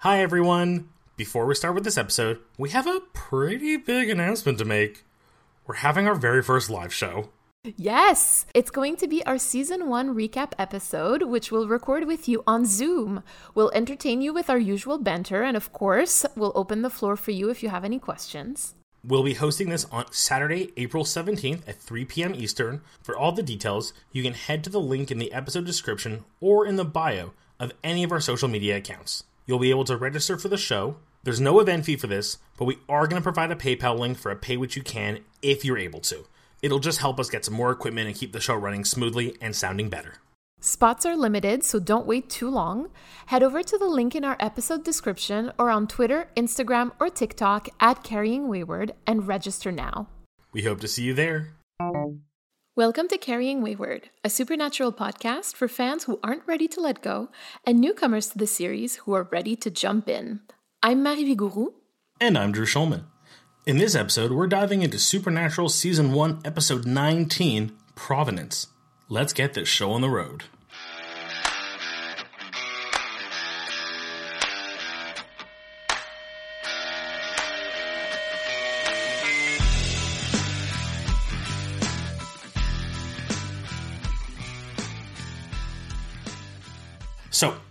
Hi, everyone. Before we start with this episode, we have a pretty big announcement to make. We're having our very first live show. Yes, it's going to be our season one recap episode, which we'll record with you on Zoom. We'll entertain you with our usual banter, and of course, we'll open the floor for you if you have any questions. We'll be hosting this on Saturday, April 17th at 3 p.m. Eastern. For all the details, you can head to the link in the episode description or in the bio of any of our social media accounts. You'll be able to register for the show. There's no event fee for this, but we are going to provide a PayPal link for a pay what you can if you're able to. It'll just help us get some more equipment and keep the show running smoothly and sounding better. Spots are limited, so don't wait too long. Head over to the link in our episode description or on Twitter, Instagram, or TikTok at Carrying Wayward and register now. We hope to see you there. Welcome to Carrying Wayward, a supernatural podcast for fans who aren't ready to let go and newcomers to the series who are ready to jump in. I'm Marie Vigourou. And I'm Drew Schulman. In this episode, we're diving into Supernatural Season 1, Episode 19 Provenance. Let's get this show on the road.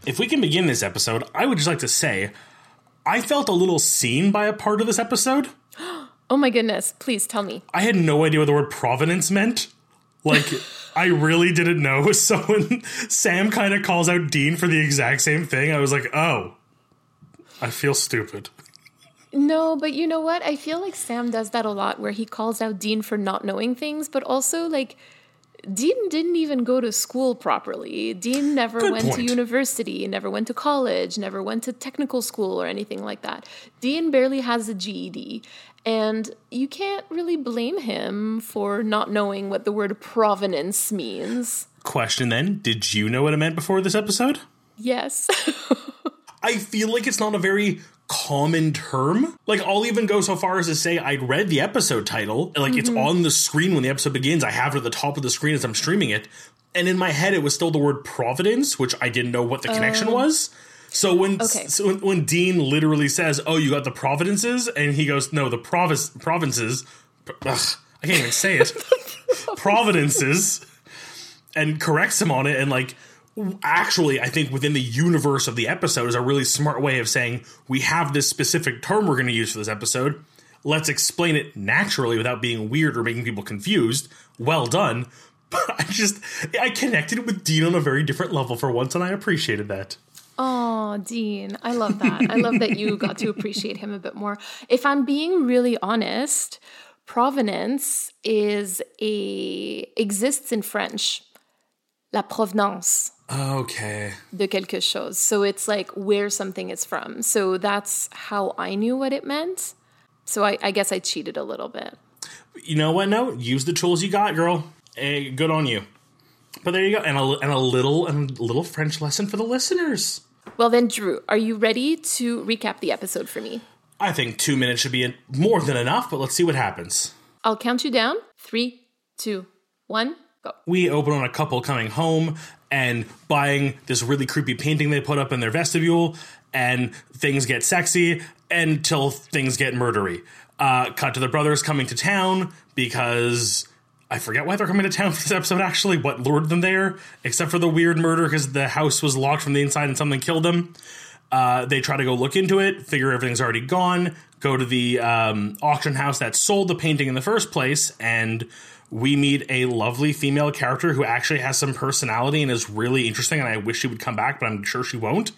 If we can begin this episode, I would just like to say I felt a little seen by a part of this episode. Oh my goodness, please tell me. I had no idea what the word provenance meant. Like, I really didn't know. So when Sam kind of calls out Dean for the exact same thing, I was like, oh, I feel stupid. No, but you know what? I feel like Sam does that a lot where he calls out Dean for not knowing things, but also like Dean didn't even go to school properly. Dean never Good went to university, never went to college, never went to technical school or anything like that. Dean barely has a GED. And you can't really blame him for not knowing what the word provenance means. Question then Did you know what it meant before this episode? Yes. I feel like it's not a very common term. Like, I'll even go so far as to say I'd read the episode title, like it's mm-hmm. on the screen when the episode begins. I have it at the top of the screen as I'm streaming it. And in my head, it was still the word providence, which I didn't know what the connection oh. was. So when, Okay. so when when Dean literally says, "Oh, you got the providences," and he goes, "No, the province provinces." Ugh, I can't even say it. providences, and corrects him on it, and like actually i think within the universe of the episode is a really smart way of saying we have this specific term we're going to use for this episode let's explain it naturally without being weird or making people confused well done but i just i connected with dean on a very different level for once and i appreciated that Oh, Dean, I love that. I love that you got to appreciate him a bit more. If I'm being really honest, provenance is a exists in French. La provenance Oh, okay de quelque chose. So it's like where something is from. So that's how I knew what it meant. So I, I guess I cheated a little bit. you know what no use the tools you got girl hey, good on you but there you go and a, and a little and a little french lesson for the listeners Well, then, Drew, are you ready to recap the episode for me? i think two minutes should be more than enough but let's see what happens I'll count you down. Three, two, one, go. we open on a couple coming home and buying this really creepy painting they put up in their vestibule, and things get sexy until things get murdery. Uh, cut to the brothers coming to town because I forget why they're coming to town for this episode. Actually, what lured them there, except for the weird murder because the house was locked from the inside and something killed them. Uh, they try to go look into it, figure everything's already gone, go to the um, auction house that sold the painting in the first place, and we meet a lovely female character who actually has some personality and is really interesting. And I wish she would come back, but I'm sure she won't.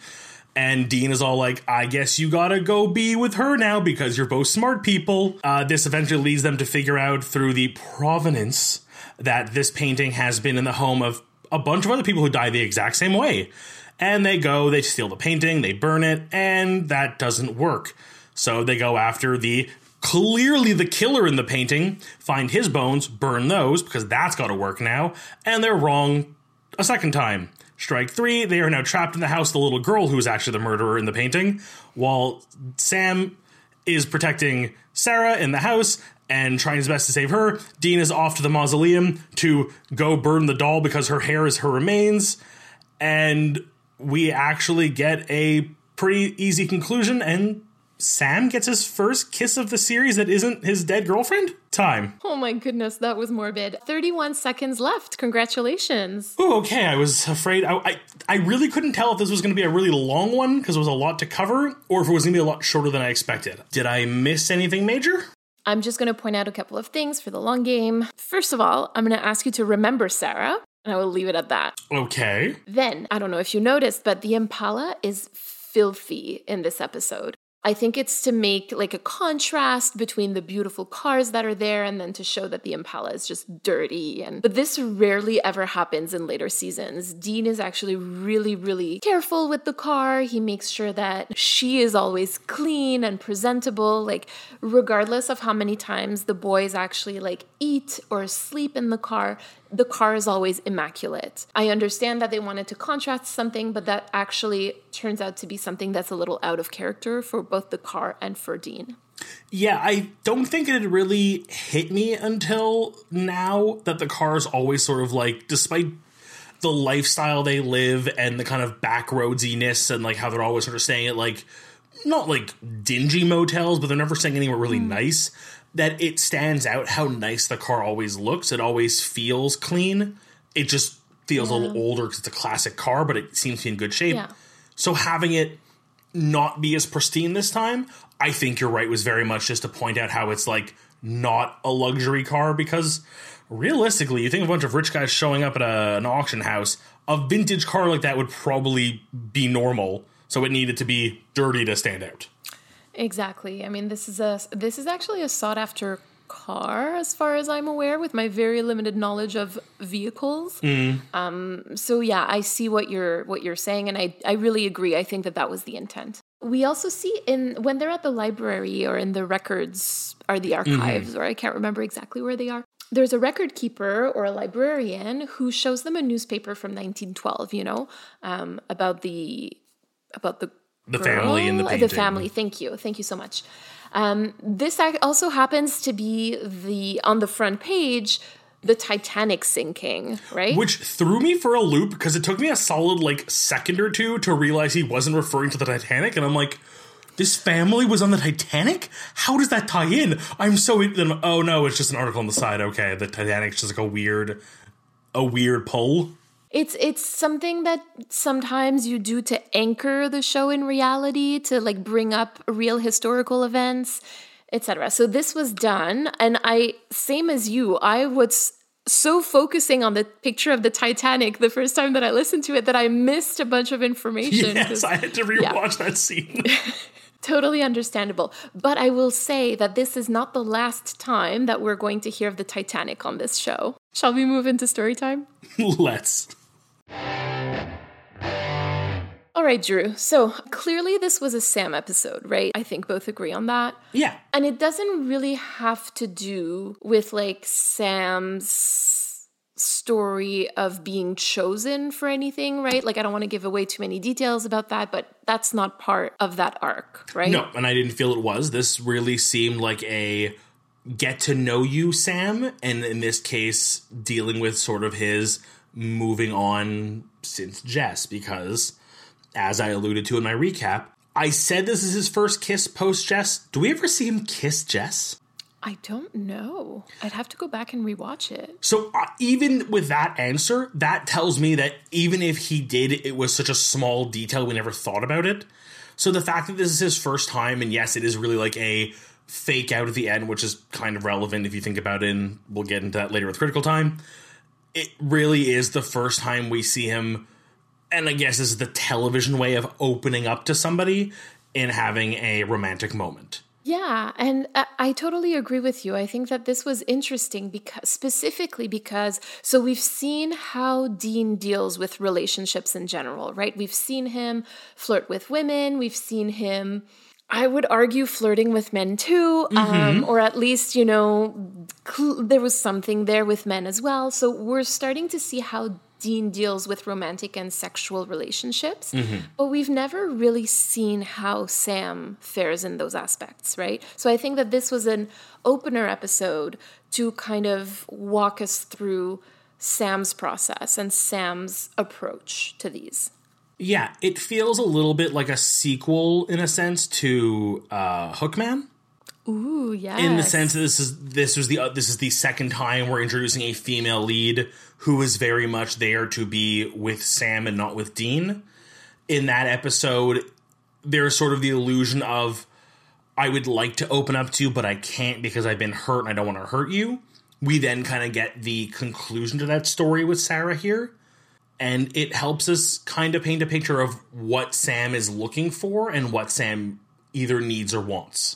And Dean is all like, I guess you gotta go be with her now because you're both smart people. Uh, this eventually leads them to figure out through the provenance that this painting has been in the home of a bunch of other people who die the exact same way. And they go, they steal the painting, they burn it, and that doesn't work. So they go after the clearly the killer in the painting, find his bones, burn those, because that's gotta work now, and they're wrong a second time. Strike three, they are now trapped in the house, the little girl who is actually the murderer in the painting, while Sam is protecting Sarah in the house and trying his best to save her. Dean is off to the mausoleum to go burn the doll because her hair is her remains. And we actually get a Pretty easy conclusion, and Sam gets his first kiss of the series that isn't his dead girlfriend? Time. Oh my goodness, that was morbid. 31 seconds left. Congratulations. Oh, okay. I was afraid. I, I, I really couldn't tell if this was going to be a really long one because it was a lot to cover, or if it was going to be a lot shorter than I expected. Did I miss anything major? I'm just going to point out a couple of things for the long game. First of all, I'm going to ask you to remember Sarah, and I will leave it at that. Okay. Then, I don't know if you noticed, but the Impala is filthy in this episode. I think it's to make like a contrast between the beautiful cars that are there and then to show that the Impala is just dirty and but this rarely ever happens in later seasons. Dean is actually really really careful with the car. He makes sure that she is always clean and presentable like regardless of how many times the boys actually like eat or sleep in the car, the car is always immaculate. I understand that they wanted to contrast something, but that actually turns out to be something that's a little out of character for both the car and for Dean. Yeah, I don't think it really hit me until now that the car is always sort of like, despite the lifestyle they live and the kind of back roadsiness and like how they're always sort of staying at like not like dingy motels, but they're never staying anywhere really mm. nice that it stands out how nice the car always looks. It always feels clean. It just feels yeah. a little older because it's a classic car, but it seems to be in good shape. Yeah. So having it not be as pristine this time, I think you're right, was very much just to point out how it's like not a luxury car because realistically, you think a bunch of rich guys showing up at a, an auction house, a vintage car like that would probably be normal. So it needed to be dirty to stand out. Exactly. I mean, this is a this is actually a sought after car as far as I'm aware with my very limited knowledge of vehicles. Mm. Um, so yeah, I see what you're what you're saying and I I really agree. I think that that was the intent. We also see in when they're at the library or in the records or the mm-hmm. archives mm-hmm. or I can't remember exactly where they are. There's a record keeper or a librarian who shows them a newspaper from 1912, you know, um, about the about the the girl, family and the painting. the family. Thank you, thank you so much. Um, this also happens to be the on the front page the Titanic sinking, right? Which threw me for a loop because it took me a solid like second or two to realize he wasn't referring to the Titanic, and I'm like, this family was on the Titanic. How does that tie in? I'm so. Oh no, it's just an article on the side. Okay, the Titanic's just like a weird, a weird pull. It's it's something that sometimes you do to anchor the show in reality, to like bring up real historical events, etc. So this was done, and I same as you, I was so focusing on the picture of the Titanic the first time that I listened to it that I missed a bunch of information. Yes, I had to rewatch yeah. that scene. totally understandable. But I will say that this is not the last time that we're going to hear of the Titanic on this show. Shall we move into story time? Let's. All right, Drew. So clearly, this was a Sam episode, right? I think both agree on that. Yeah. And it doesn't really have to do with like Sam's story of being chosen for anything, right? Like, I don't want to give away too many details about that, but that's not part of that arc, right? No, and I didn't feel it was. This really seemed like a get to know you, Sam, and in this case, dealing with sort of his moving on since Jess, because as I alluded to in my recap, I said this is his first kiss post Jess. Do we ever see him kiss Jess? I don't know. I'd have to go back and rewatch it. So uh, even with that answer, that tells me that even if he did, it was such a small detail we never thought about it. So the fact that this is his first time, and yes, it is really like a fake out at the end, which is kind of relevant if you think about it, and we'll get into that later with critical time it really is the first time we see him and I guess this is the television way of opening up to somebody and having a romantic moment. Yeah, and I totally agree with you. I think that this was interesting because specifically because so we've seen how Dean deals with relationships in general, right? We've seen him flirt with women, we've seen him I would argue flirting with men too, um, mm-hmm. um, or at least, you know, cl- there was something there with men as well. So we're starting to see how Dean deals with romantic and sexual relationships, mm-hmm. but we've never really seen how Sam fares in those aspects, right? So I think that this was an opener episode to kind of walk us through Sam's process and Sam's approach to these. Yeah, it feels a little bit like a sequel in a sense to uh, Hookman. Ooh, yeah. In the sense that this is this was the uh, this is the second time we're introducing a female lead who is very much there to be with Sam and not with Dean. In that episode, there's sort of the illusion of I would like to open up to you, but I can't because I've been hurt and I don't want to hurt you. We then kind of get the conclusion to that story with Sarah here. And it helps us kind of paint a picture of what Sam is looking for and what Sam either needs or wants.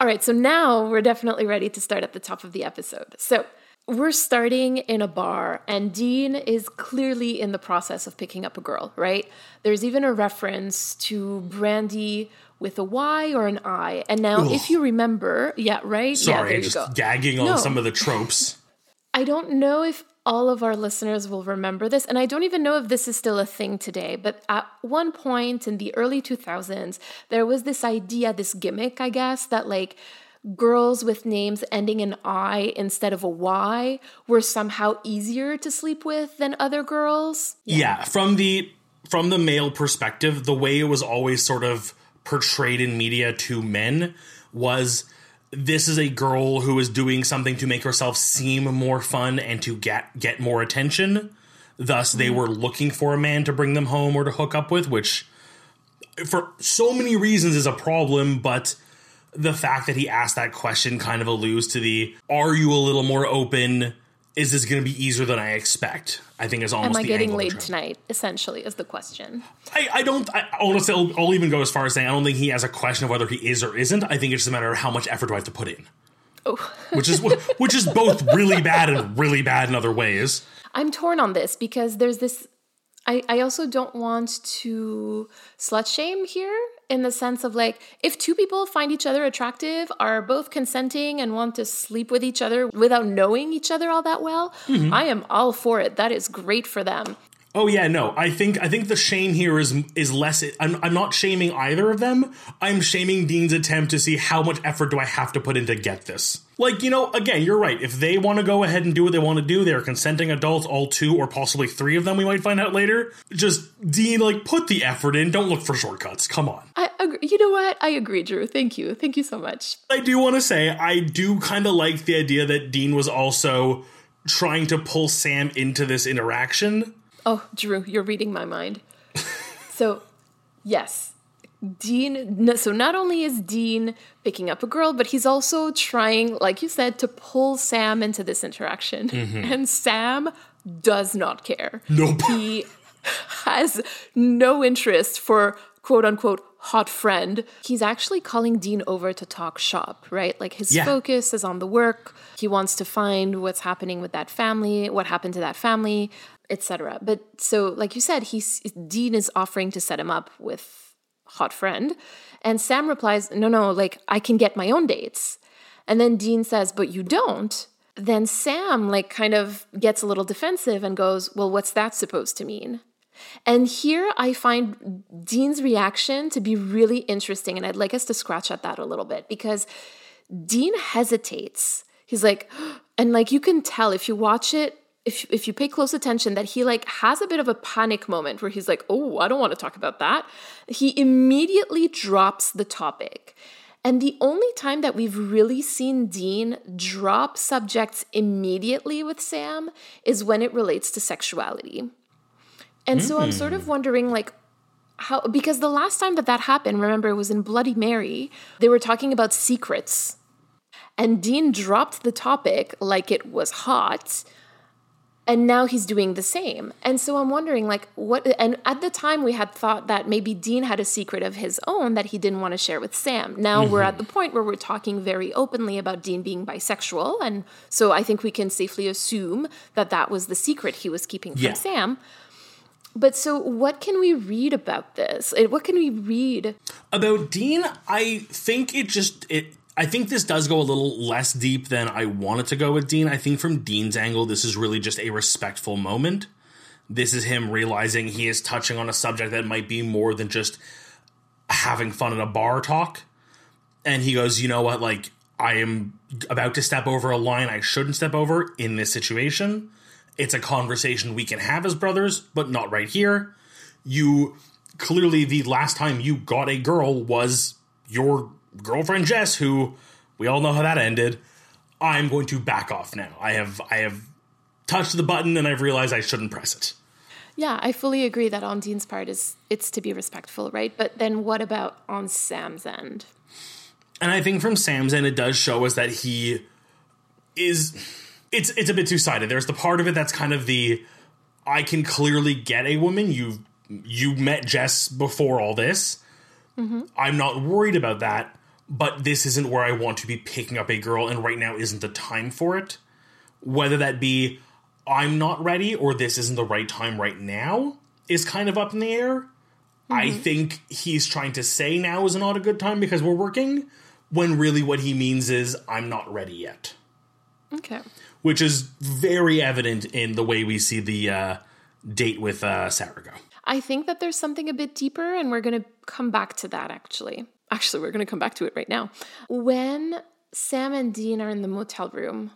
All right, so now we're definitely ready to start at the top of the episode. So we're starting in a bar, and Dean is clearly in the process of picking up a girl, right? There's even a reference to Brandy with a Y or an I. And now, Ugh. if you remember, yeah, right? Sorry, yeah, there just you go. gagging on no. some of the tropes. I don't know if all of our listeners will remember this, and I don't even know if this is still a thing today, but at one point in the early 2000s, there was this idea, this gimmick, I guess, that like girls with names ending in I instead of a Y were somehow easier to sleep with than other girls. Yeah. yeah, from the from the male perspective, the way it was always sort of portrayed in media to men was this is a girl who is doing something to make herself seem more fun and to get get more attention. Thus, they were looking for a man to bring them home or to hook up with, which for so many reasons is a problem, but the fact that he asked that question kind of alludes to the are you a little more open? Is this going to be easier than I expect? I think is almost. Am I getting laid tonight? Essentially, is the question. I, I don't. I, honestly, I'll, I'll even go as far as saying I don't think he has a question of whether he is or isn't. I think it's just a matter of how much effort do I have to put in. Oh. which is which is both really bad and really bad in other ways. I'm torn on this because there's this I, I also don't want to slut shame here in the sense of like if two people find each other attractive are both consenting and want to sleep with each other without knowing each other all that well mm-hmm. i am all for it that is great for them Oh yeah, no. I think I think the shame here is is less. I'm I'm not shaming either of them. I'm shaming Dean's attempt to see how much effort do I have to put in to get this. Like you know, again, you're right. If they want to go ahead and do what they want to do, they're consenting adults, all two or possibly three of them. We might find out later. Just Dean, like put the effort in. Don't look for shortcuts. Come on. I agree. You know what? I agree, Drew. Thank you. Thank you so much. I do want to say I do kind of like the idea that Dean was also trying to pull Sam into this interaction Oh, Drew, you're reading my mind. so, yes, Dean. So, not only is Dean picking up a girl, but he's also trying, like you said, to pull Sam into this interaction. Mm-hmm. And Sam does not care. Nope. He has no interest for quote unquote hot friend. He's actually calling Dean over to talk shop, right? Like his yeah. focus is on the work. He wants to find what's happening with that family, what happened to that family etc. But so, like you said, he's Dean is offering to set him up with hot friend, and Sam replies, "No, no, like I can get my own dates." And then Dean says, "But you don't." Then Sam like kind of gets a little defensive and goes, "Well, what's that supposed to mean?" And here I find Dean's reaction to be really interesting, and I'd like us to scratch at that a little bit because Dean hesitates. He's like, and like you can tell if you watch it if if you pay close attention that he like has a bit of a panic moment where he's like, "Oh, I don't want to talk about that." He immediately drops the topic. And the only time that we've really seen Dean drop subjects immediately with Sam is when it relates to sexuality. And mm-hmm. so I'm sort of hmm. wondering like how because the last time that that happened, remember it was in Bloody Mary, they were talking about secrets. And Dean dropped the topic like it was hot and now he's doing the same. And so i'm wondering like what and at the time we had thought that maybe dean had a secret of his own that he didn't want to share with sam. Now mm-hmm. we're at the point where we're talking very openly about dean being bisexual. And so i think we can safely assume that that was the secret he was keeping from yeah. sam. But so what can we read about this? What can we read? About dean i think it just it I think this does go a little less deep than I wanted to go with Dean. I think from Dean's angle, this is really just a respectful moment. This is him realizing he is touching on a subject that might be more than just having fun at a bar talk. And he goes, you know what, like, I am about to step over a line I shouldn't step over in this situation. It's a conversation we can have as brothers, but not right here. you clearly the last time you got a girl was your girlfriend Jess, who we all know how that ended. I'm going to back off now. I have I have touched the button and I've realized I shouldn't press it. Yeah, I fully agree that on Dean's part is it's to be respectful, right? But then what about on Sam's end? And I think from Sam's end, it does show us that he is. It's it's a bit two sided. There's the part of it that's kind of the I can clearly get a woman. You you met Jess before all this. Mm-hmm. I'm not worried about that, but this isn't where I want to be picking up a girl, and right now isn't the time for it. Whether that be I'm not ready or this isn't the right time right now is kind of up in the air. Mm-hmm. I think he's trying to say now is not a good time because we're working, when really what he means is I'm not ready yet. Okay. Which is very evident in the way we see the uh, date with uh, Sarah go. I think that there's something a bit deeper, and we're going to come back to that actually. Actually, we're going to come back to it right now. When Sam and Dean are in the motel room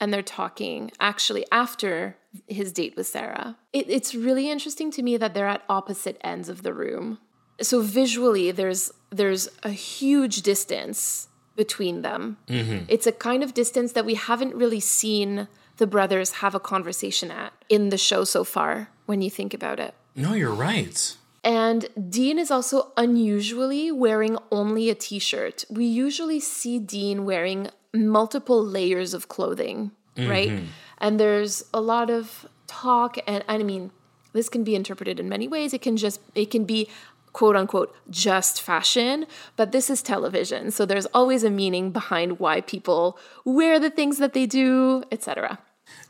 and they're talking, actually, after his date with Sarah, it, it's really interesting to me that they're at opposite ends of the room. So visually, there's there's a huge distance between them. Mm-hmm. It's a kind of distance that we haven't really seen the brothers have a conversation at in the show so far, when you think about it. No, you're right. And Dean is also unusually wearing only a t shirt. We usually see Dean wearing multiple layers of clothing, mm-hmm. right? And there's a lot of talk, and I mean, this can be interpreted in many ways. It can just, it can be quote unquote just fashion, but this is television. So there's always a meaning behind why people wear the things that they do, etc.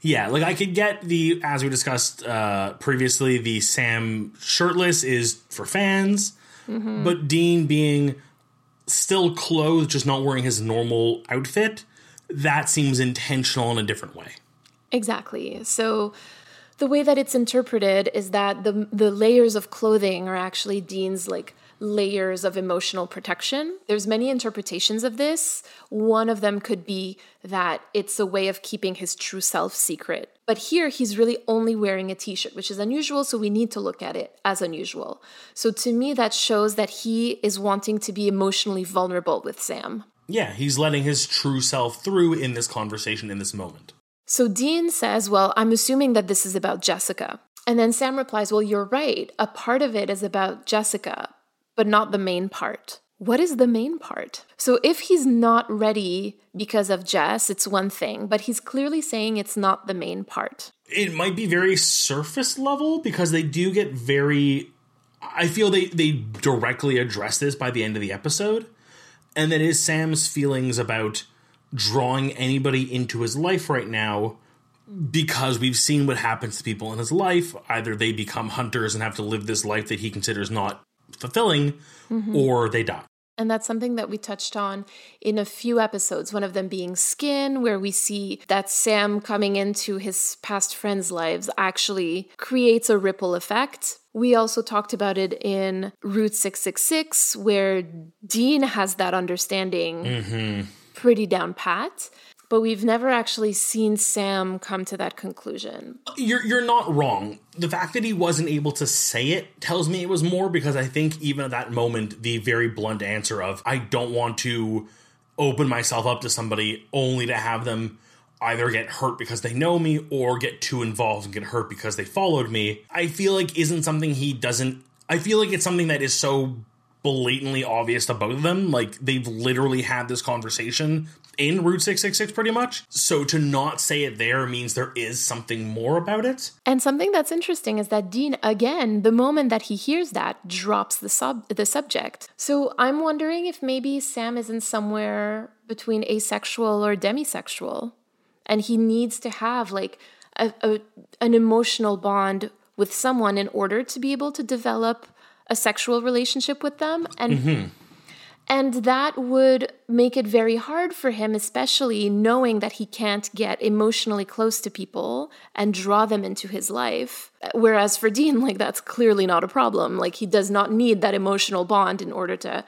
Yeah, like I could get the as we discussed uh, previously, the Sam shirtless is for fans, mm-hmm. but Dean being still clothed, just not wearing his normal outfit, that seems intentional in a different way. Exactly. So the way that it's interpreted is that the the layers of clothing are actually Dean's like layers of emotional protection. There's many interpretations of this. One of them could be that it's a way of keeping his true self secret. But here he's really only wearing a t-shirt, which is unusual, so we need to look at it as unusual. So to me that shows that he is wanting to be emotionally vulnerable with Sam. Yeah, he's letting his true self through in this conversation in this moment. So Dean says, Well, I'm assuming that this is about Jessica. And then Sam replies, Well, you're right. A part of it is about Jessica, but not the main part. What is the main part? So if he's not ready because of Jess, it's one thing, but he's clearly saying it's not the main part. It might be very surface level because they do get very. I feel they, they directly address this by the end of the episode. And that is Sam's feelings about drawing anybody into his life right now because we've seen what happens to people in his life. Either they become hunters and have to live this life that he considers not fulfilling, mm-hmm. or they die. And that's something that we touched on in a few episodes, one of them being Skin, where we see that Sam coming into his past friends' lives actually creates a ripple effect. We also talked about it in Route 666, where Dean has that understanding. Mm-hmm pretty down pat but we've never actually seen Sam come to that conclusion. You're you're not wrong. The fact that he wasn't able to say it tells me it was more because I think even at that moment the very blunt answer of I don't want to open myself up to somebody only to have them either get hurt because they know me or get too involved and get hurt because they followed me. I feel like isn't something he doesn't I feel like it's something that is so blatantly obvious to both of them. Like they've literally had this conversation in Route 666 pretty much. So to not say it there means there is something more about it. And something that's interesting is that Dean again, the moment that he hears that, drops the sub the subject. So I'm wondering if maybe Sam isn't somewhere between asexual or demisexual and he needs to have like a, a an emotional bond with someone in order to be able to develop a sexual relationship with them and mm-hmm. And that would make it very hard for him especially knowing that he can't get emotionally close to people and draw them into his life. Whereas for Dean like that's clearly not a problem. Like he does not need that emotional bond in order to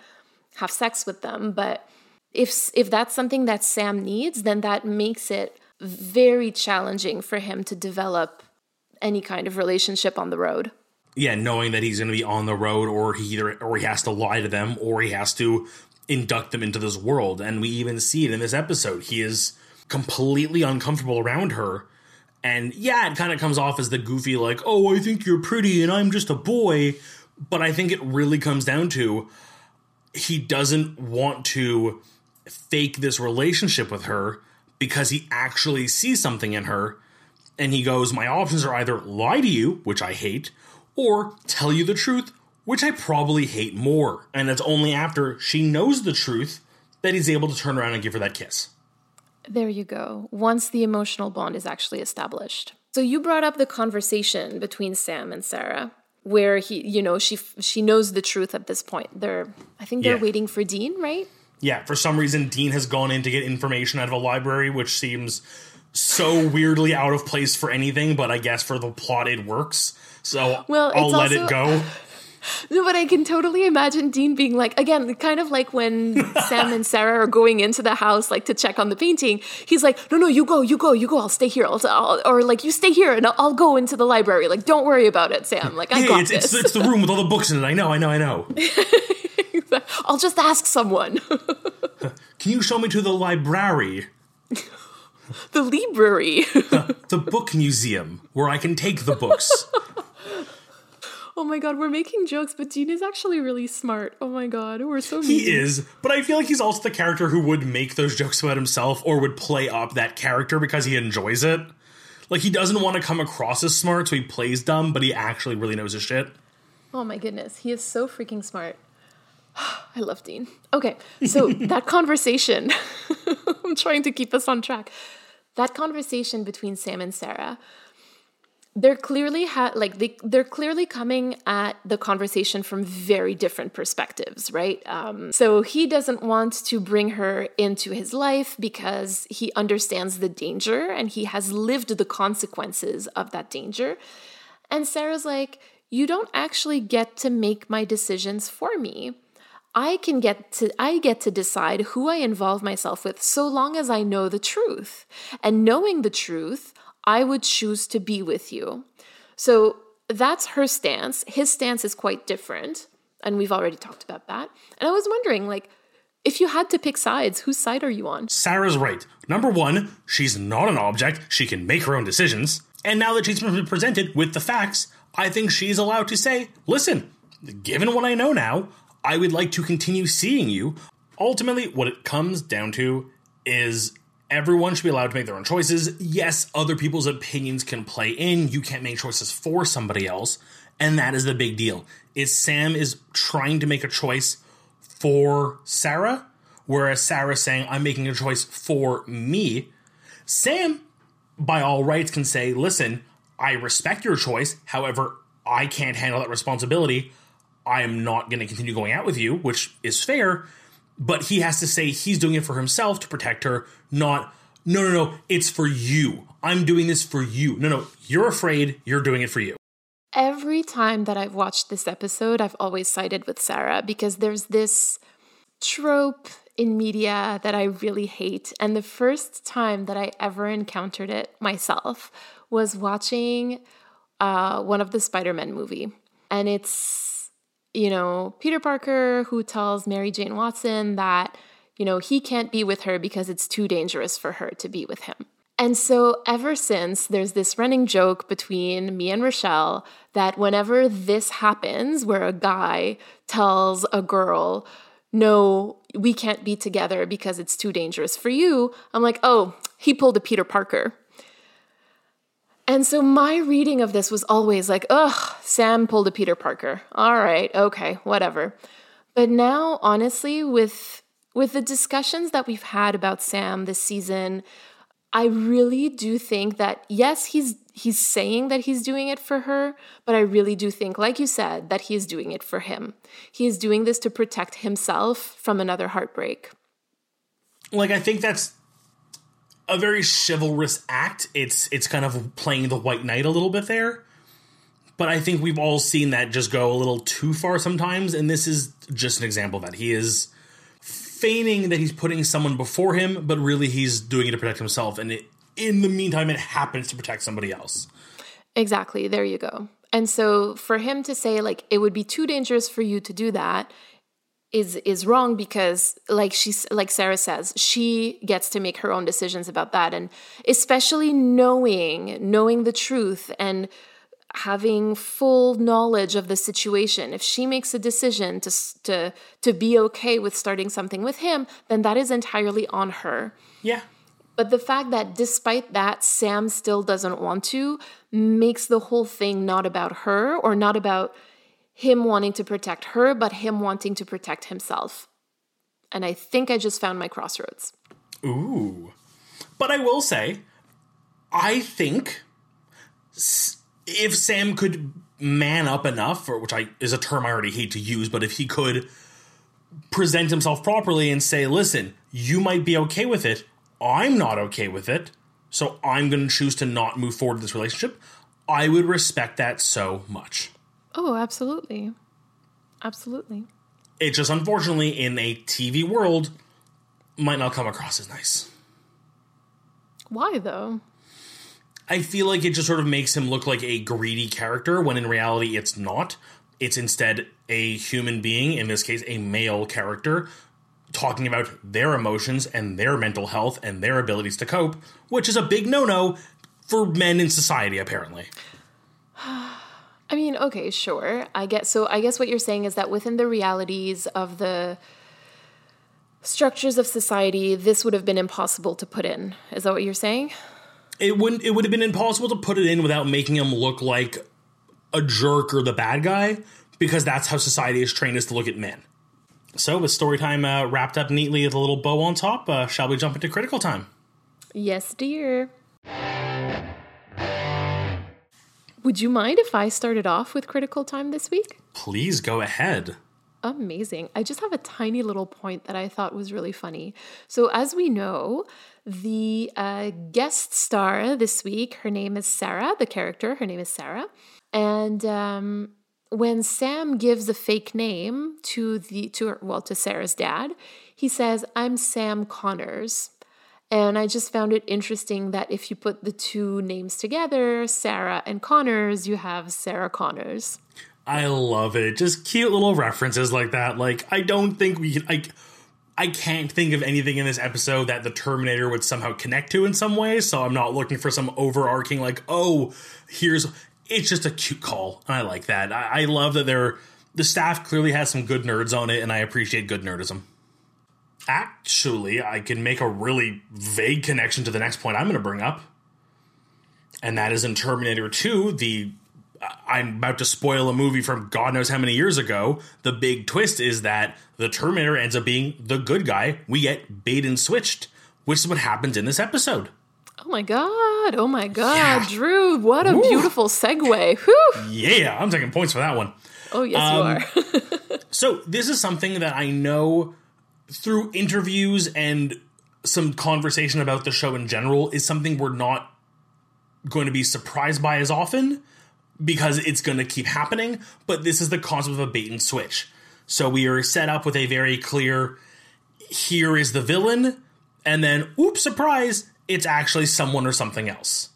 have sex with them. But if if that's something that Sam needs then that makes it very challenging for him to develop any kind of relationship on the road yeah, knowing that he's going to be on the road, or he either or he has to lie to them, or he has to induct them into this world. And we even see it in this episode. He is completely uncomfortable around her. And yeah, it kind of comes off as the goofy, like, oh, I think you're pretty and I'm just a boy. But I think it really comes down to he doesn't want to fake this relationship with her because he actually sees something in her. And he goes, My options are either lie to you, which I hate, or tell you the truth, which I probably hate more. And it's only after she knows the truth that he's able to turn around and give her that kiss. There you go. Once the emotional bond is actually established. So you brought up the conversation between Sam and Sarah where he you know she she knows the truth at this point. They're I think they're Yeah. waiting for Dean, right? Yeah, for some reason, Dean has gone in to get information out of a library, which seems so weirdly out of place for anything, but I guess for the plot it works. So Well, I'll let it go. No, but I can totally imagine Dean being like, again, kind of like when Sam and Sarah are going into the house, like to check on the painting. He's like, no, no, you go, you go, you go. I'll stay here. I'll, I'll, or like, you stay here and I'll, I'll go into the library. Like, don't worry about it, Sam. Like, I Hey, got it's, this. it's, it's the room with all the books in it. I know, I know, I know. I'll just ask someone. Can you show me to the library, the library. the book museum, where I can take the books? oh my God, we're making jokes, but Dean is actually really smart. Oh my God, we're so mean. He is, but I feel like he's also the character who would make those jokes about himself or would play up that character because he enjoys it. Like he doesn't want to come across as smart, so he plays dumb, but he actually really knows his shit. Oh my goodness, he is so freaking smart. I love Dean. Okay, so that conversation, I'm trying to keep us on track. That conversation between Sam and Sarah, they're clearly ha- like they they're clearly coming at the conversation from very different perspectives, right? Um, so he doesn't want to bring her into his life because he understands the danger and he has lived the consequences of that danger. And Sarah's like, You don't actually get to make my decisions for me. I can get to I get to decide who I involve myself with so long as I know the truth. And knowing the truth, I would choose to be with you. So that's her stance. His stance is quite different, and we've already talked about that. And I was wondering like if you had to pick sides, whose side are you on? Sarah's right. Number one, she's not an object. She can make her own decisions. And now that she's been presented with the facts, I think she's allowed to say, listen, given what I know now, I would like to continue seeing you. Ultimately, what it comes down to is everyone should be allowed to make their own choices. Yes, other people's opinions can play in. You can't make choices for somebody else. And that is the big deal. Is Sam is trying to make a choice for Sarah, whereas Sarah's saying, I'm making a choice for me. Sam, by all rights, can say, Listen, I respect your choice. However, I can't handle that responsibility. I am not going to continue going out with you, which is fair. But he has to say he's doing it for himself to protect her, not, no, no, no, it's for you. I'm doing this for you. No, no, you're afraid, you're doing it for you. Every time that I've watched this episode, I've always sided with Sarah because there's this trope in media that I really hate. And the first time that I ever encountered it myself was watching uh, one of the Spider Man movie. And it's, you know, Peter Parker who tells Mary Jane Watson that, you know, he can't be with her because it's too dangerous for her to be with him. And so, ever since, there's this running joke between me and Rochelle that whenever this happens, where a guy tells a girl, no, we can't be together because it's too dangerous for you, I'm like, oh, he pulled a Peter Parker. And so, my reading of this was always like, ugh, Sam pulled a Peter Parker. All right, okay, whatever. But now, honestly, with with the discussions that we've had about Sam this season, I really do think that yes, he's he's saying that he's doing it for her, but I really do think like you said that he is doing it for him. He is doing this to protect himself from another heartbreak. like I think that's a very chivalrous act. It's it's kind of playing the white knight a little bit there. But I think we've all seen that just go a little too far sometimes, and this is just an example of that. He is feigning that he's putting someone before him, but really he's doing it to protect himself, and it, in the meantime, it happens to protect somebody else. Exactly, there you go. And so for him to say like it would be too dangerous for you to do that is is wrong because like she's like Sarah says, she gets to make her own decisions about that. And especially knowing knowing the truth and having full knowledge of the situation. If she makes a decision to to to be okay with starting something with him then that is entirely on her. Yeah. but the fact that despite that sam still doesn't want to makes the whole thing not about her or not about him wanting to protect her but him wanting to protect himself and i think i just found my crossroads Ooh. But I will say, I think if Sam could man up enough, or which I is a term I already hate to use, but if he could present himself properly and say, "Listen, you might be okay with it. I'm not okay with it, so I'm going to choose to not move forward in this relationship." I would respect that so much. Oh absolutely absolutely It just unfortunately in a TV world might not come across as nice. why though I feel like it just sort of makes him look like a greedy character when in reality it's not. It's instead a human being, in this case, a male character, talking about their emotions and their mental health and their abilities to cope, which is a big no no for men in society, apparently. I mean, okay, sure. I get so I guess what you're saying is that within the realities of the structures of society, this would have been impossible to put in. Is that what you're saying? It wouldn't it would have been impossible to put it in without making him look like a jerk or the bad guy, because that's how society has trained us to look at men. So with story time uh, wrapped up neatly with a little bow on top, uh, shall we jump into critical time? Yes, dear. Would you mind if I started off with critical time this week? Please go ahead. Amazing. I just have a tiny little point that I thought was really funny. So, as we know, the uh, guest star this week, her name is Sarah, the character, her name is Sarah. And um, when Sam gives a fake name to the to her, well to Sarah's dad, he says, "I'm Sam Connors." And I just found it interesting that if you put the two names together, Sarah and Connors, you have Sarah Connors. I love it. Just cute little references like that. Like I don't think we can like I can't think of anything in this episode that the Terminator would somehow connect to in some way, so I'm not looking for some overarching like, oh, here's it's just a cute call. And I like that. I, I love that they're the staff clearly has some good nerds on it, and I appreciate good nerdism. Actually, I can make a really vague connection to the next point I'm going to bring up. And that is in Terminator 2, the I'm about to spoil a movie from God knows how many years ago. The big twist is that the Terminator ends up being the good guy. We get bait and switched, which is what happens in this episode. Oh my god! Oh my god, Yeah. Drew! What a beautiful segue. Whew. Yeah, I'm taking points for that one. Oh yes, Um, you are. So, this is something that I know through interviews and some conversation about the show in general is something we're not going to be surprised by as often because it's going to keep happening. But this is the concept of a bait and switch. So, we are set up with a very clear here is the villain, and then, oops, surprise, it's actually someone or something else.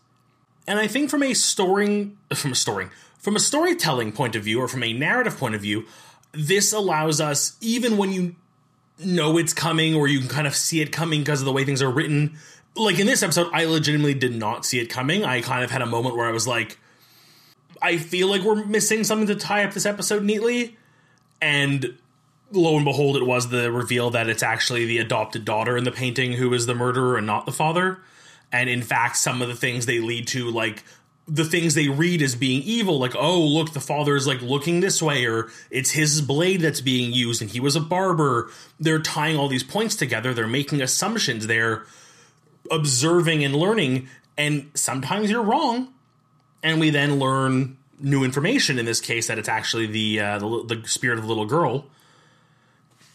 And I think from a storing from a storing from a storytelling point of view or from a narrative point of view, this allows us even when you know it's coming or you can kind of see it coming because of the way things are written. Like in this episode, I legitimately did not see it coming. I kind of had a moment where I was like, I feel like we're missing something to tie up this episode neatly. And lo and behold, it was the reveal that it's actually the adopted daughter in the painting who is the murderer and not the father. And in fact, some of the things they lead to, like the things they read as being evil, like, oh, look, the father is like looking this way, or it's his blade that's being used, and he was a barber. They're tying all these points together. They're making assumptions. They're observing and learning. And sometimes you're wrong. And we then learn new information, in this case, that it's actually the, uh, the, the spirit of the little girl.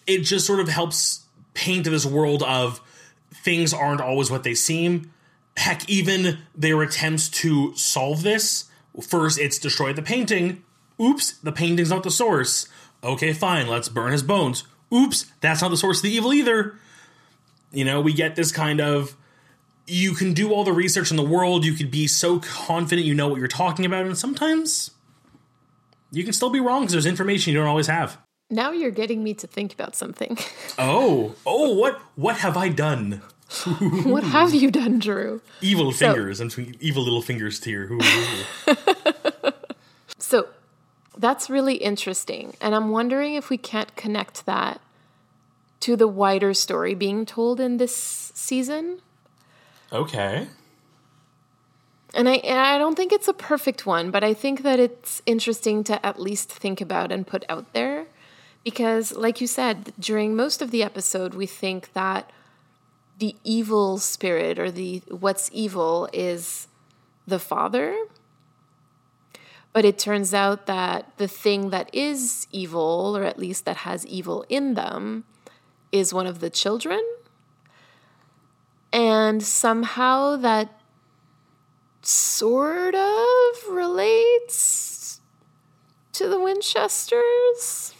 It just sort of helps paint this world of things aren't always what they seem heck, even their attempts to solve this first, it's destroy the painting. Oops, the painting's not the source. Okay, fine, let's burn his bones. Oops, that's not the source of the evil either. You know, we get this kind of you can do all the research in the world, you could be so confident you know what you're talking about, and sometimes You can still be wrong because there's information you don't always have. Now you're getting me to think about something. Oh, oh, what what have I done? what have you done, Drew? Evil fingers. I'm evil little fingers here. So that's really interesting. And I'm wondering if we can't connect that to the wider story being told in this season. okay. And I, and I don't think it's a perfect one, but I think that it's interesting to at least think about and put out there. Because, like you said, during most of the episode, we think that the evil spirit or the what's evil is the father. But it turns out that the thing that is evil, or at least that has evil in them, is one of the children. And somehow that sort of relates to the Winchesters.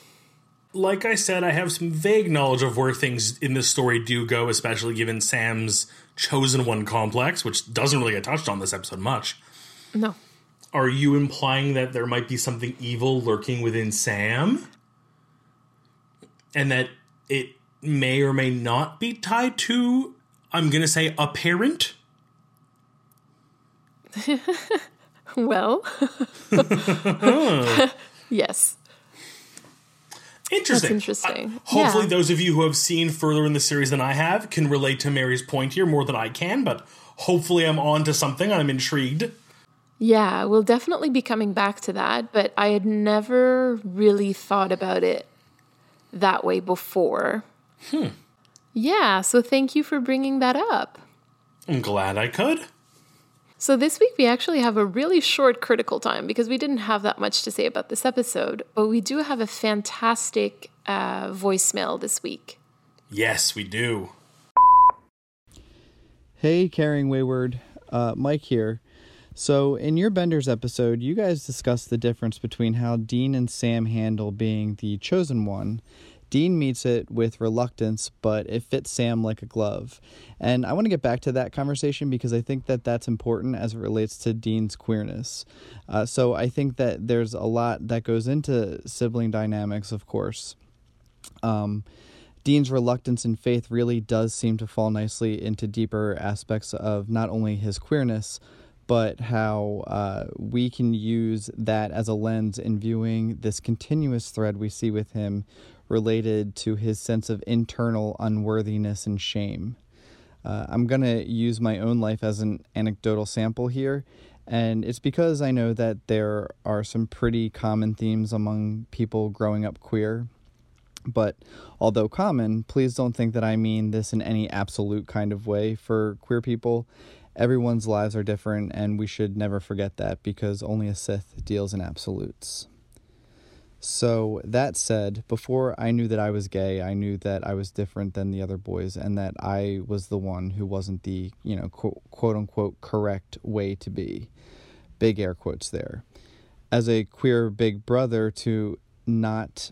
Like I said, I have some vague knowledge of where things in this story do go, especially given Sam's chosen one complex, which doesn't really get touched on this episode much. No. Are you implying that there might be something evil lurking within Sam? And that it may or may not be tied to, I'm going to say, a parent? Well, yes. Interesting. That's interesting. Uh, hopefully, Yeah. those of you who have seen further in the series than I have can relate to Mary's point here more than I can, but hopefully, I'm on to something. I'm intrigued. Yeah, we'll definitely be coming back to that, but I had never really thought about it that way before. Hmm. Yeah, so thank you for bringing that up. I'm glad I could. So this week we actually have a really short critical time because we didn't have that much to say about this episode, but we do have a fantastic uh, voicemail this week. Yes, we do. Hey, Carrying Wayward, uh, Mike here. So, in your Benders episode, you guys discussed the difference between how Dean and Sam handle being the chosen one. Dean meets it with reluctance, but it fits Sam like a glove. And I want to get back to that conversation because I think that that's important as it relates to Dean's queerness. Uh, so, I think that there's a lot that goes into sibling dynamics, of course. Um, Dean's reluctance and faith really does seem to fall nicely into deeper aspects of not only his queerness, but how uh, we can use that as a lens in viewing this continuous thread we see with him related to his sense of internal unworthiness and shame. Uh, I'm going to use my own life as an anecdotal sample here, and it's because I know that there are some pretty common themes among people growing up queer. But although common, please don't think that I mean this in any absolute kind of way. For queer people, everyone's lives are different, and we should never forget that because only a Sith deals in absolutes. So, that said, before I knew that I was gay, I knew that I was different than the other boys and that I was the one who wasn't the, you know, quote, quote unquote correct way to be. Big air quotes there. As a queer big brother to not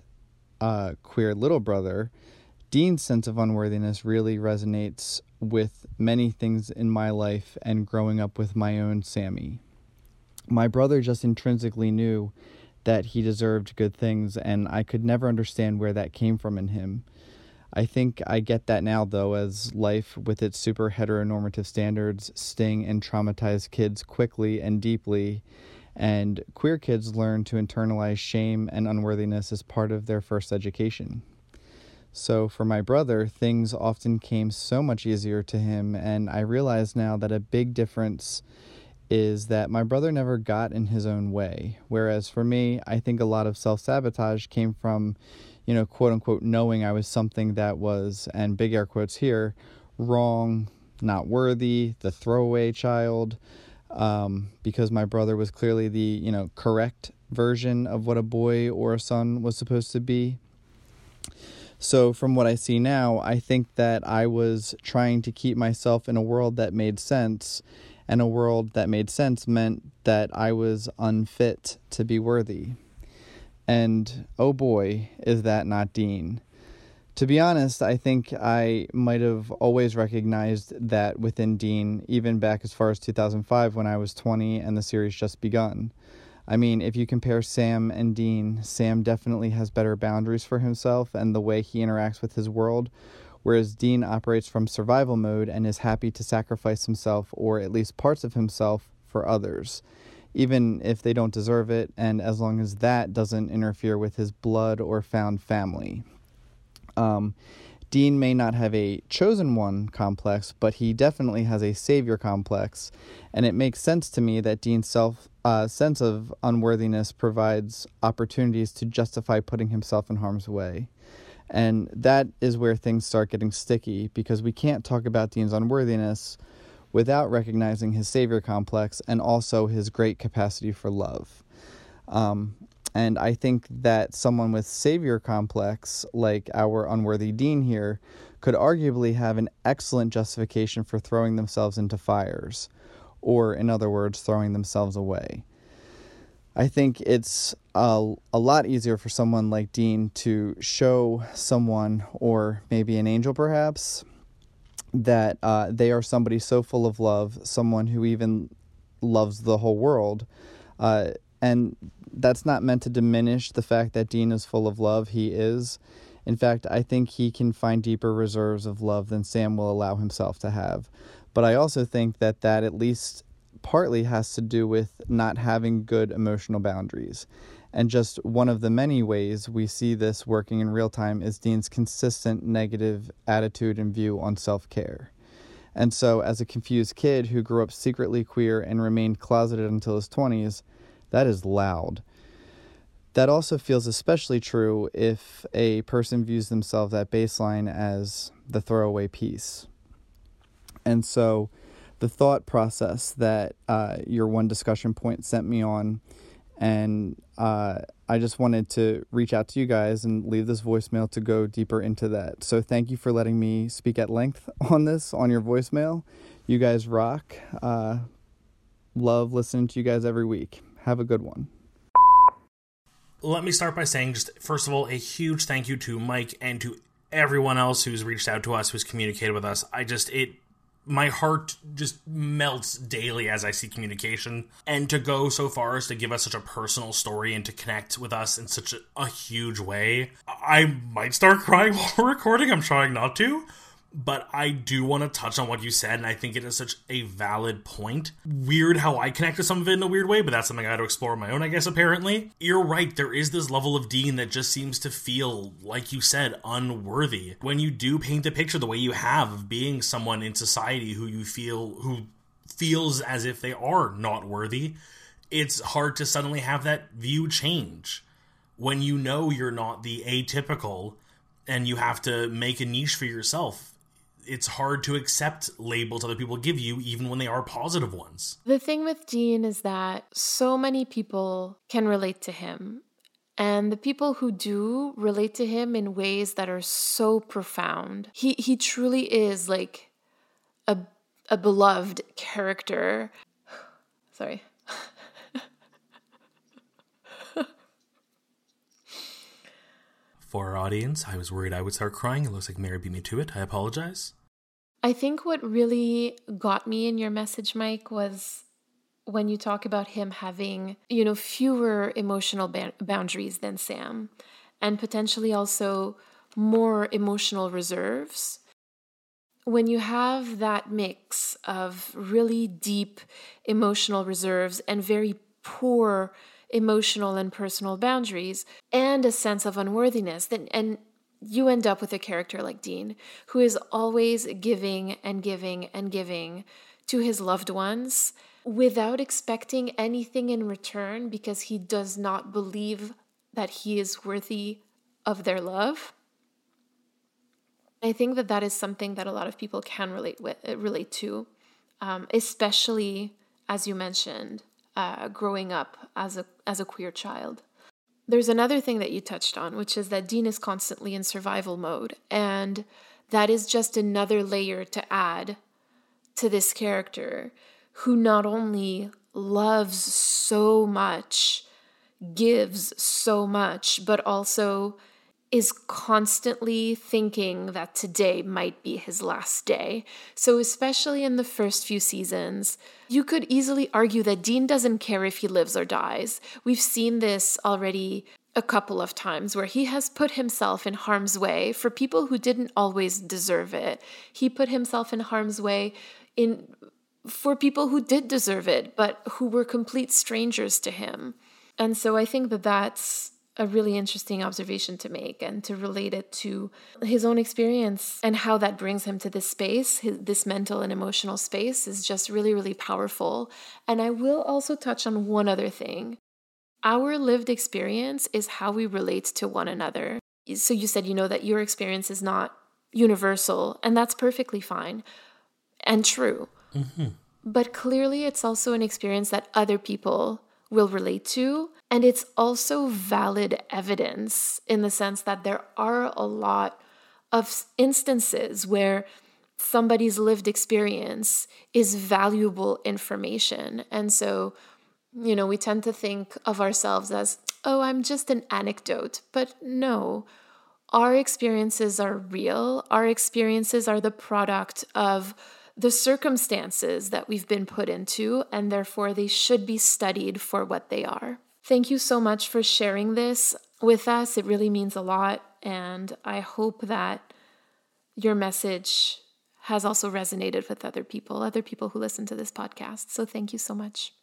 a queer little brother, Dean's sense of unworthiness really resonates with many things in my life and growing up with my own Sammy. My brother just intrinsically knew that he deserved good things, and I could never understand where that came from in him. I think I get that now, though, as life, with its super heteronormative standards, sting and traumatize kids quickly and deeply, and queer kids learn to internalize shame and unworthiness as part of their first education. So, for my brother, things often came so much easier to him, and I realize now that a big difference is that my brother never got in his own way. Whereas for me, I think a lot of self sabotage came from, you know, quote unquote, knowing I was something that was, and big air quotes here, wrong, not worthy, the throwaway child, um, because my brother was clearly the, you know, correct version of what a boy or a son was supposed to be. So, from what I see now, I think that I was trying to keep myself in a world that made sense, and a world that made sense meant that I was unfit to be worthy. And oh boy, is that not Dean. To be honest, I think I might have always recognized that within Dean, even back as far as 2005 when I was 20 and the series just begun. I mean, if you compare Sam and Dean, Sam definitely has better boundaries for himself and the way he interacts with his world, whereas Dean operates from survival mode and is happy to sacrifice himself or at least parts of himself for others, even if they don't deserve it, and as long as that doesn't interfere with his blood or found family. Um, Dean may not have a chosen one complex, but he definitely has a savior complex, and it makes sense to me that Dean's self uh, sense of unworthiness provides opportunities to justify putting himself in harm's way. And that is where things start getting sticky because we can't talk about Dean's unworthiness without recognizing his savior complex and also his great capacity for love. Um, and I think that someone with savior complex, like our unworthy dean here, could arguably have an excellent justification for throwing themselves into fires, or in other words, throwing themselves away. I think it's a, a lot easier for someone like Dean to show someone, or maybe an angel perhaps, that uh, they are somebody so full of love, someone who even loves the whole world. Uh, and that's not meant to diminish the fact that Dean is full of love. He is. In fact, I think he can find deeper reserves of love than Sam will allow himself to have. But I also think that that at least partly has to do with not having good emotional boundaries. And just one of the many ways we see this working in real time is Dean's consistent negative attitude and view on self care. And so, as a confused kid who grew up secretly queer and remained closeted until his 20s, that is loud. That also feels especially true if a person views themselves at baseline as the throwaway piece. And so, the thought process that uh, your one discussion point sent me on, and uh, I just wanted to reach out to you guys and leave this voicemail to go deeper into that. So, thank you for letting me speak at length on this on your voicemail. You guys rock. Uh, love listening to you guys every week. Have a good one. Let me start by saying, just first of all, a huge thank you to Mike and to everyone else who's reached out to us, who's communicated with us. I just, it, my heart just melts daily as I see communication. And to go so far as to give us such a personal story and to connect with us in such a, a huge way, I might start crying while recording. I'm trying not to but I do want to touch on what you said, and I think it is such a valid point. Weird how I connect to some of it in a weird way, but that's something I had to explore on my own, I guess, apparently. You're right, there is this level of Dean that just seems to feel, like you said, unworthy. When you do paint the picture the way you have of being someone in society who you feel, who feels as if they are not worthy, it's hard to suddenly have that view change. When you know you're not the atypical and you have to make a niche for yourself it's hard to accept labels other people give you, even when they are positive ones. The thing with Dean is that so many people can relate to him. And the people who do relate to him in ways that are so profound. He he truly is like a a beloved character. Sorry. For our audience, I was worried I would start crying. It looks like Mary beat me to it. I apologize. I think what really got me in your message, Mike, was when you talk about him having, you know, fewer emotional ba- boundaries than Sam and potentially also more emotional reserves. When you have that mix of really deep emotional reserves and very poor emotional and personal boundaries and a sense of unworthiness and you end up with a character like Dean who is always giving and giving and giving to his loved ones without expecting anything in return because he does not believe that he is worthy of their love. I think that that is something that a lot of people can relate with, relate to, um, especially as you mentioned, uh, growing up as a as a queer child. There's another thing that you touched on, which is that Dean is constantly in survival mode, and that is just another layer to add to this character who not only loves so much, gives so much, but also is constantly thinking that today might be his last day. So, especially in the first few seasons, you could easily argue that Dean doesn't care if he lives or dies. We've seen this already a couple of times where he has put himself in harm's way for people who didn't always deserve it. He put himself in harm's way in for people who did deserve it but who were complete strangers to him. And so I think that that's a really interesting observation to make and to relate it to his own experience and how that brings him to this space, his, this mental and emotional space is just really, really powerful. And I will also touch on one other thing our lived experience is how we relate to one another. So you said, you know, that your experience is not universal, and that's perfectly fine and true. Mm-hmm. But clearly, it's also an experience that other people will relate to. And it's also valid evidence in the sense that there are a lot of instances where somebody's lived experience is valuable information. And so you know, we tend to think of ourselves as, oh, I'm just an anecdote. But no, our experiences are real. Our experiences are the product of the circumstances that we've been put into, and therefore they should be studied for what they are. Thank you so much for sharing this with us. It really means a lot. And I hope that your message has also resonated with other people, other people who listen to this podcast. So thank you so much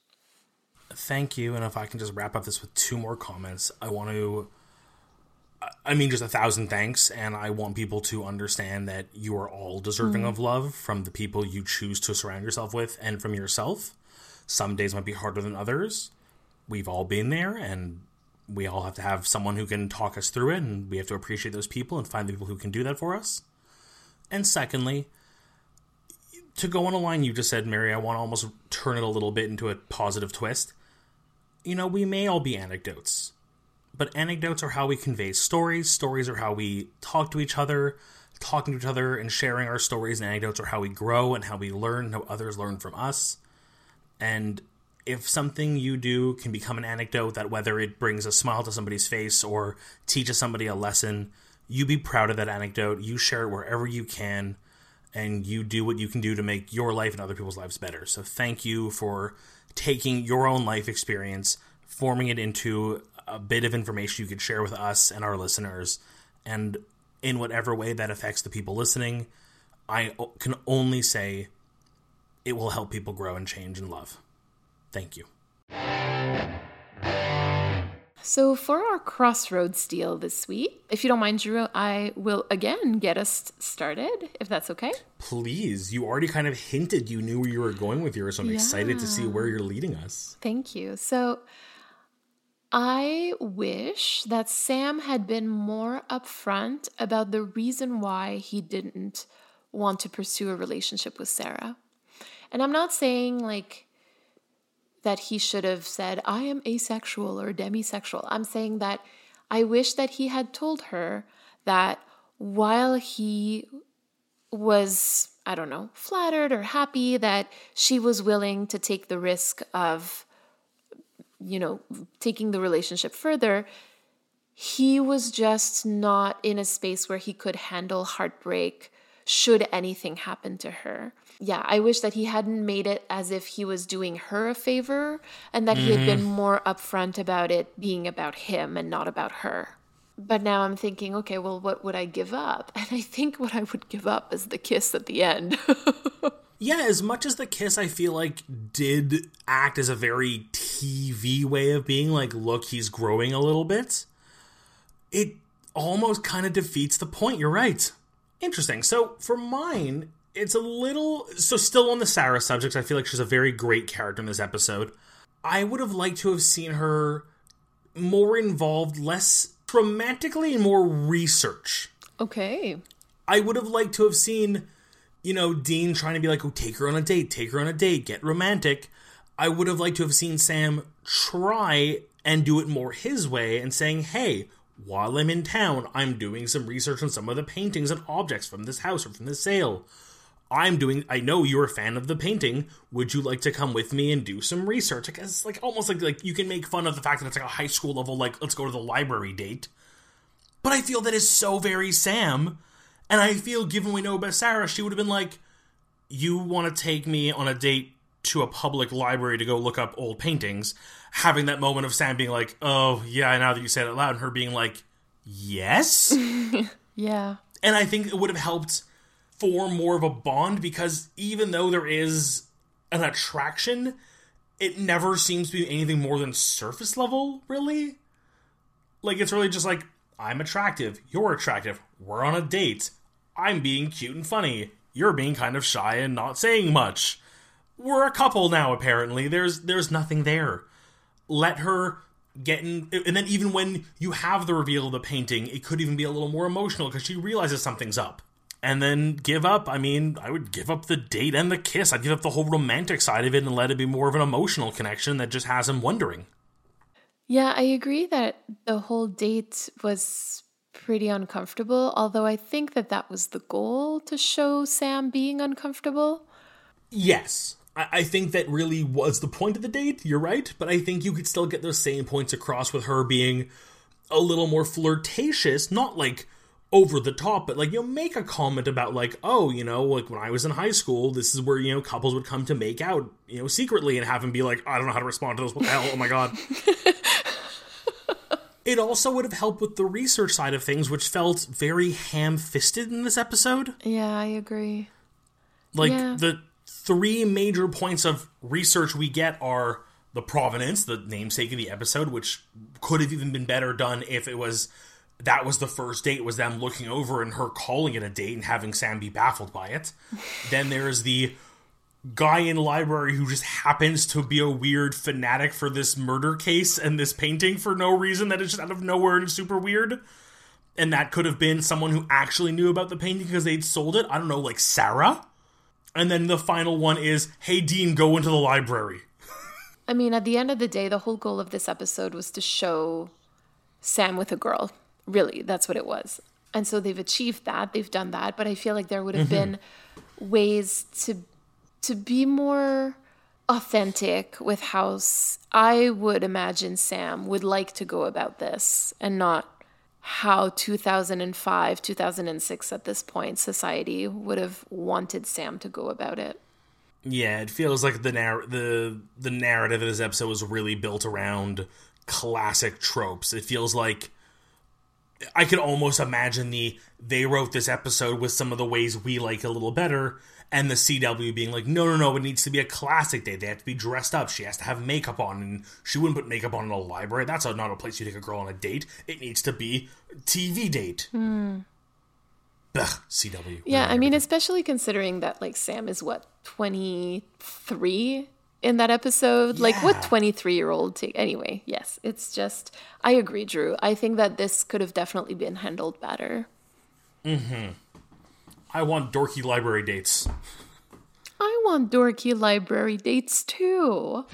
thank you. And if I can just wrap up this with two more comments, I want to. I mean, just a thousand thanks, and I want people to understand that you are all deserving mm. of love from the people you choose to surround yourself with and from yourself. Some days might be harder than others. We've all been there, and we all have to have someone who can talk us through it, and we have to appreciate those people and find the people who can do that for us. And secondly, to go on a line you just said, Mary, I want to almost turn it a little bit into a positive twist you know, we may all be anecdotes, but anecdotes are how we convey stories. Stories are how we talk to each other. Talking to each other and sharing our stories and anecdotes are how we grow and how we learn, how others learn from us. And if something you do can become an anecdote that whether it brings a smile to somebody's face or teaches somebody a lesson, you be proud of that anecdote. You share it wherever you can, and you do what you can do to make your life and other people's lives better. So, thank you for taking your own life experience, forming it into a bit of information you could share with us and our listeners, and in whatever way that affects the people listening, I can only say it will help people grow and change and love. Thank you. So, for our crossroads deal this week, if you don't mind, Drew, I will again get us started, if that's okay. Please. You already kind of hinted you knew where you were going with yours, so I'm yeah. excited to see where you're leading us. Thank you. So, I wish that Sam had been more upfront about the reason why he didn't want to pursue a relationship with Sarah. And I'm not saying like that he should have said, I am asexual or demisexual. I'm saying that I wish that he had told her that while he was, I don't know, flattered or happy that she was willing to take the risk of, you know, taking the relationship further, he was just not in a space where he could handle heartbreak should anything happen to her yeah, I wish that he hadn't made it as if he was doing her a favor and that mm-hmm. he had been mm-hmm. more upfront about it being about him and not about her. But now I'm thinking, okay, well, what would I give up? And I think what I would give up is the kiss at the end. yeah, as much as the kiss, I feel like did act as a very TV way of being like, look, he's growing a little bit. It almost kind of defeats the point. You're right. Interesting. So for mine, it's a little so still on the Sarah subject. I feel like she's a very great character in this episode. I would have liked to have seen her more involved, less romantically, and more research. Okay. I would have liked to have seen, you know, Dean trying to be like, "Oh, take her on a date, take her on a date, get romantic." I would have liked to have seen Sam try and do it more his way and saying, "Hey, while I'm in town, I'm doing some research on some of the paintings and objects from this house or from this sale." I'm doing. I know you're a fan of the painting. Would you like to come with me and do some research? Like it's like almost like like you can make fun of the fact that it's like a high school level. Like let's go to the library date. But I feel that is so very Sam. And I feel, given we know about Sarah, she would have been like, You want to take me on a date to a public library to go look up old paintings? Having that moment of Sam being like, Oh, yeah, now that you said it loud, and her being like, Yes? Yeah. and I think it would have helped form more of a bond because even though there is an attraction, it never seems to be anything more than surface level, really. Like it's really just like I'm attractive, you're attractive, we're on a date. I'm being cute and funny. You're being kind of shy and not saying much. We're a couple now apparently. There's there's nothing there. Let her get in and then even when you have the reveal of the painting, it could even be a little more emotional because she realizes something's up. And then give up. I mean, I would give up the date and the kiss. I'd give up the whole romantic side of it and let it be more of an emotional connection that just has him wondering. Yeah, I agree that the whole date was pretty uncomfortable, although I think that that was the goal to show Sam being uncomfortable. Yes. I, I think that really was the point of the date. You're right. But I think you could still get those same points across with her being a little more flirtatious, not like over the top, but like, you know, make a comment about like, oh, you know, like when I was in high school, this is where, you know, couples would come to make out, you know, secretly and have him be like, I don't know how to respond to this. What the hell? Oh my God. it also would have helped with the research side of things, which felt very ham fisted in this episode. Yeah, I agree. Like Yeah. the three major points of research we get are the provenance, the namesake of the episode, which could have even been better done if it was that was the first date was them looking over and her calling it a date and having Sam be baffled by it. then there's the guy in library who just happens to be a weird fanatic for this murder case and this painting for no reason that is just out of nowhere and super weird. And that could have been someone who actually knew about the painting because they'd sold it. I don't know, like Sarah. And then the final one is, hey Dean, go into the library. I mean, at the end of the day, the whole goal of this episode was to show Sam with a girl. Really, that's what it was. And so they've achieved that. They've done that. But I feel like there would have mm-hmm. been ways to to be more authentic with how I would imagine Sam would like to go about this and not how 2005, 2006 at this point society would have wanted Sam to go about it. Yeah, it feels like the narr- the the narrative of this episode was really built around classic tropes. It feels like I could almost imagine the they wrote this episode with some of the ways we like a little better, and the CW being like, no, no, no, it needs to be a classic date. They have to be dressed up. She has to have makeup on, and she wouldn't put makeup on in a library. That's not a place you take a girl on a date. It needs to be TV date. Hmm. Ugh, CW. Yeah, I mean, especially considering that like Sam is what twenty three in that episode. Like, what twenty three year old? T- anyway, yes, it's just. I agree, Drew. I think that this could have definitely been handled better. Mm-hmm. I want dorky library dates. I want dorky library dates too.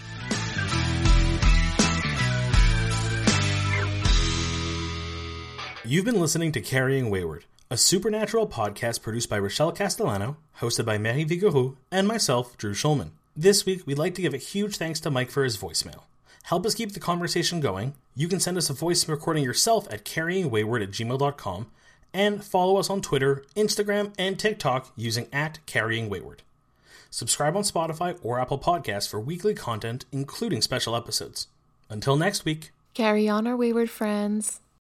You've been listening to Carrying Wayward, a supernatural podcast produced by Rochelle Castellano, hosted by Mary Vigouroux, and myself, Drew Schulman. This week, we'd like to give a huge thanks to Mike for his voicemail. Help us keep the conversation going. You can send us a voice recording yourself at carryingwayward at gmail.com and follow us on Twitter, Instagram, and TikTok using at carryingwayward. Subscribe on Spotify or Apple Podcasts for weekly content, including special episodes. Until next week. Carry on, our wayward friends.